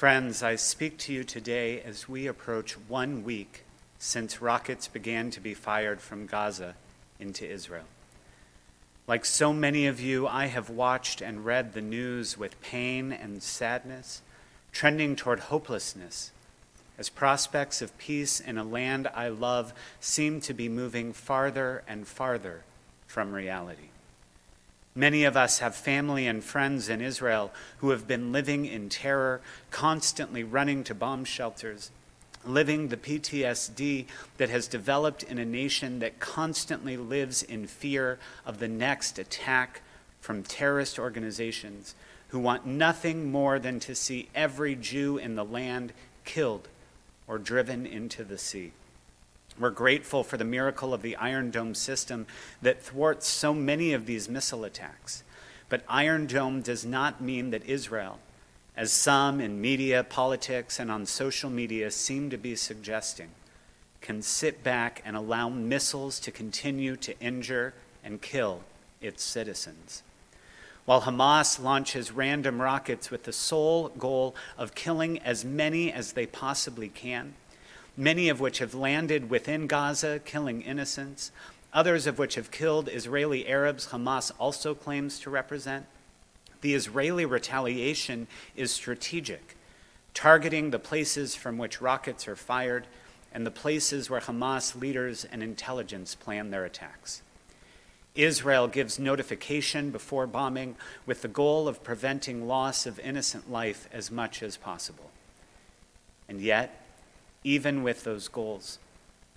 Friends, I speak to you today as we approach one week since rockets began to be fired from Gaza into Israel. Like so many of you, I have watched and read the news with pain and sadness, trending toward hopelessness as prospects of peace in a land I love seem to be moving farther and farther from reality. Many of us have family and friends in Israel who have been living in terror, constantly running to bomb shelters, living the PTSD that has developed in a nation that constantly lives in fear of the next attack from terrorist organizations who want nothing more than to see every Jew in the land killed or driven into the sea. We're grateful for the miracle of the Iron Dome system that thwarts so many of these missile attacks. But Iron Dome does not mean that Israel, as some in media, politics, and on social media seem to be suggesting, can sit back and allow missiles to continue to injure and kill its citizens. While Hamas launches random rockets with the sole goal of killing as many as they possibly can, many of which have landed within Gaza, killing innocents, others of which have killed Israeli Arabs Hamas also claims to represent. The Israeli retaliation is strategic, targeting the places from which rockets are fired and the places where Hamas leaders and intelligence plan their attacks. Israel gives notification before bombing with the goal of preventing loss of innocent life as much as possible. And yet, even with those goals.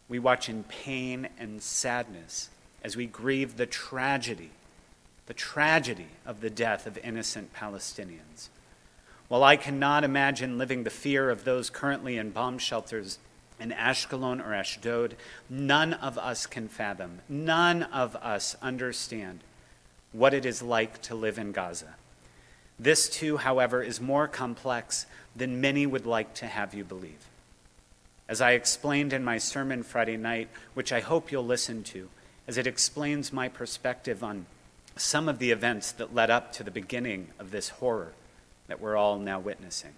We watch in pain and sadness as we grieve the tragedy, the tragedy of the death of innocent Palestinians. While I cannot imagine living the fear of those currently in bomb shelters in Ashkelon or Ashdod, none of us can fathom, none of us understand what it is like to live in Gaza. This, too, however, is more complex than many would like to have you believe. As I explained in my sermon Friday night, which I hope you'll listen to, as it explains my perspective on some of the events that led up to the beginning of this horror that we're all now witnessing.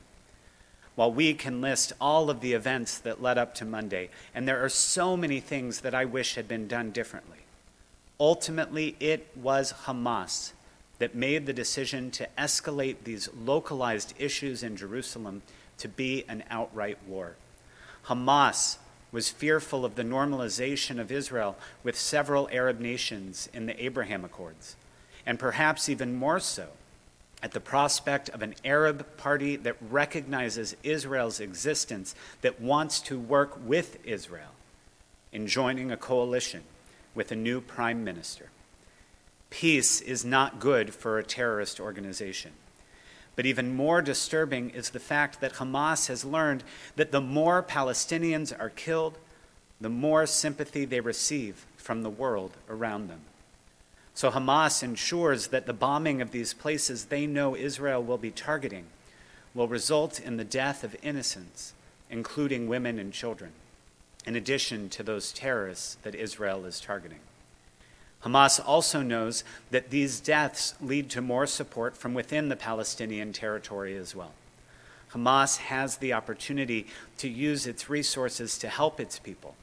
While we can list all of the events that led up to Monday, and there are so many things that I wish had been done differently, ultimately it was Hamas that made the decision to escalate these localized issues in Jerusalem to be an outright war. Hamas was fearful of the normalization of Israel with several Arab nations in the Abraham Accords, and perhaps even more so at the prospect of an Arab party that recognizes Israel's existence, that wants to work with Israel in joining a coalition with a new prime minister. Peace is not good for a terrorist organization. But even more disturbing is the fact that Hamas has learned that the more Palestinians are killed, the more sympathy they receive from the world around them. So Hamas ensures that the bombing of these places they know Israel will be targeting will result in the death of innocents, including women and children, in addition to those terrorists that Israel is targeting. Hamas also knows that these deaths lead to more support from within the Palestinian territory as well. Hamas has the opportunity to use its resources to help its people.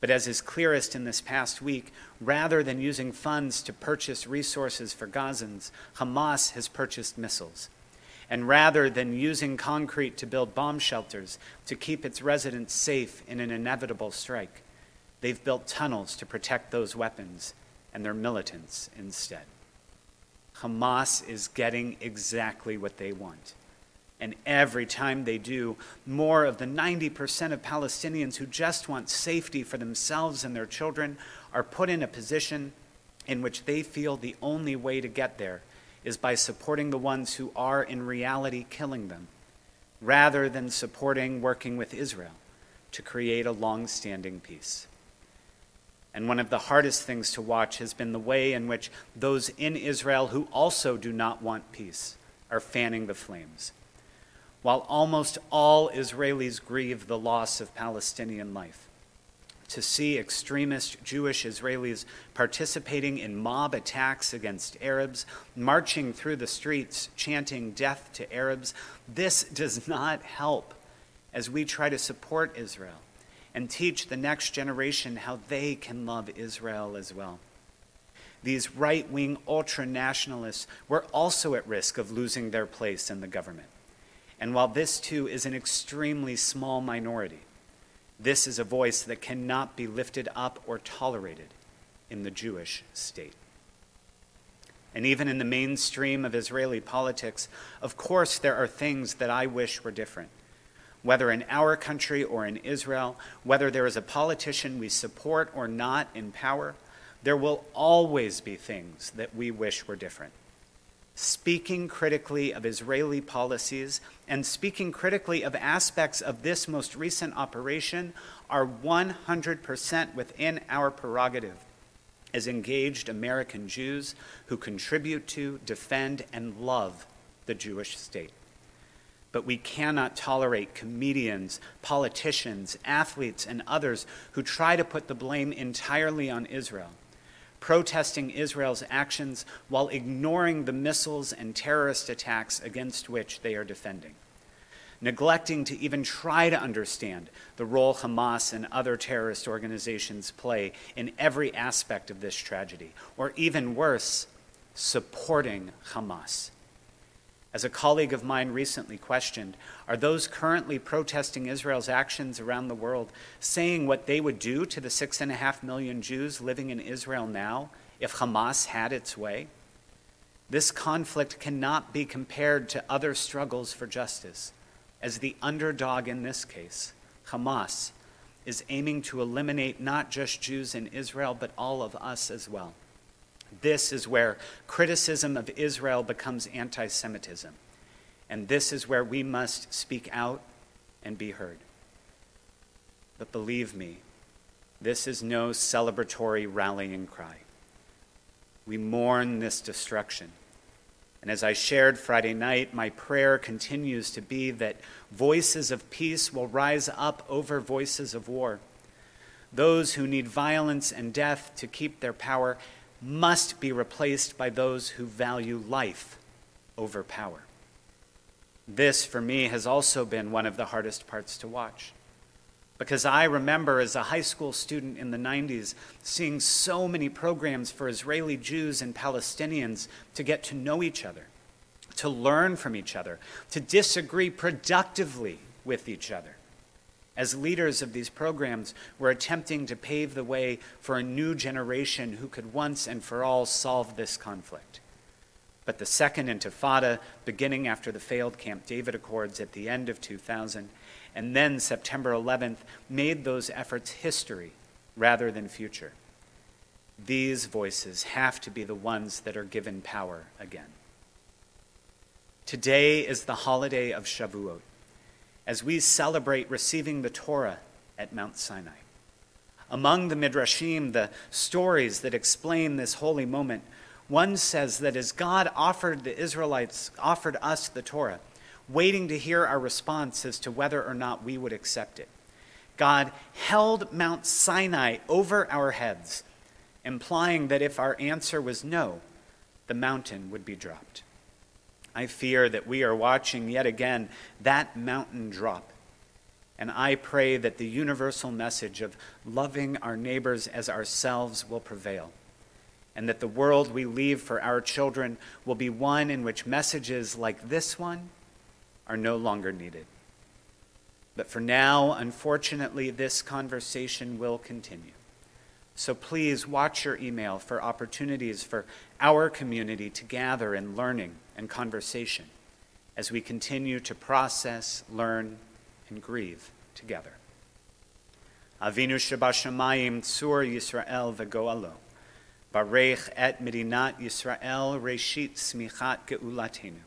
But as is clearest in this past week, rather than using funds to purchase resources for Gazans, Hamas has purchased missiles. And rather than using concrete to build bomb shelters to keep its residents safe in an inevitable strike, they've built tunnels to protect those weapons and their militants instead. Hamas is getting exactly what they want. And every time they do, more of the 90% of Palestinians who just want safety for themselves and their children are put in a position in which they feel the only way to get there is by supporting the ones who are in reality killing them, rather than supporting working with Israel to create a long standing peace. And one of the hardest things to watch has been the way in which those in Israel who also do not want peace are fanning the flames. While almost all Israelis grieve the loss of Palestinian life, to see extremist Jewish Israelis participating in mob attacks against Arabs, marching through the streets chanting death to Arabs. This does not help as we try to support Israel and teach the next generation how they can love Israel as well. These right wing ultra nationalists were also at risk of losing their place in the government. And while this too is an extremely small minority, this is a voice that cannot be lifted up or tolerated in the Jewish state. And even in the mainstream of Israeli politics, of course, there are things that I wish were different. Whether in our country or in Israel, whether there is a politician we support or not in power, there will always be things that we wish were different speaking critically of Israeli policies and speaking critically of aspects of this most recent operation are 100% within our prerogative as engaged American Jews who contribute to, defend, and love the Jewish state. But we cannot tolerate comedians, politicians, athletes, and others who try to put the blame entirely on Israel protesting Israel's actions while ignoring the missiles and terrorist attacks against which they are defending, neglecting to even try to understand the role Hamas and other terrorist organizations play in every aspect of this tragedy, or even worse, supporting Hamas. As a colleague of mine recently questioned, are those currently protesting Israel's actions around the world saying what they would do to the six and a half million Jews living in Israel now if Hamas had its way? This conflict cannot be compared to other struggles for justice, as the underdog in this case, Hamas, is aiming to eliminate not just Jews in Israel, but all of us as well. This is where criticism of Israel becomes anti Semitism. And this is where we must speak out and be heard. But believe me, this is no celebratory rallying cry. We mourn this destruction. And as I shared Friday night, my prayer continues to be that voices of peace will rise up over voices of war. Those who need violence and death to keep their power must be replaced by those who value life over power. This, for me, has also been one of the hardest parts to watch. Because I remember as a high school student in the 90s seeing so many programs for Israeli Jews and Palestinians to get to know each other, to learn from each other, to disagree productively with each other as leaders of these programs, we're attempting to pave the way for a new generation who could once and for all solve this conflict. But the Second Intifada, beginning after the failed Camp David Accords at the end of 2000, and then September 11th, made those efforts history rather than future. These voices have to be the ones that are given power again. Today is the holiday of Shavuot as we celebrate receiving the Torah at Mount Sinai. Among the Midrashim, the stories that explain this holy moment, one says that as God offered the Israelites, offered us the Torah, waiting to hear our response as to whether or not we would accept it, God held Mount Sinai over our heads, implying that if our answer was no, the mountain would be dropped. I fear that we are watching yet again that mountain drop. And I pray that the universal message of loving our neighbors as ourselves will prevail, and that the world we leave for our children will be one in which messages like this one are no longer needed. But for now, unfortunately, this conversation will continue. So please watch your email for opportunities for our community to gather in learning and conversation as we continue to process, learn, and grieve together. Avinu Shebashamayim Tzur Yisrael V'Goalo Barech et Medinat Yisrael Reshit Tzmichat Geulatenu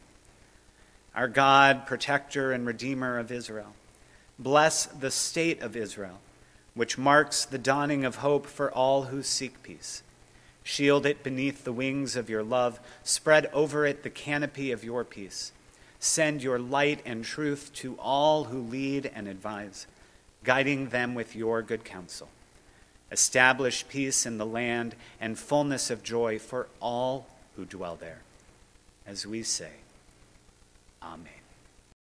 Our God, protector and redeemer of Israel, bless the state of Israel which marks the dawning of hope for all who seek peace. Shield it beneath the wings of your love, spread over it the canopy of your peace. Send your light and truth to all who lead and advise, guiding them with your good counsel. establish peace in the land and fullness of joy for all who dwell there. As we say, Amen.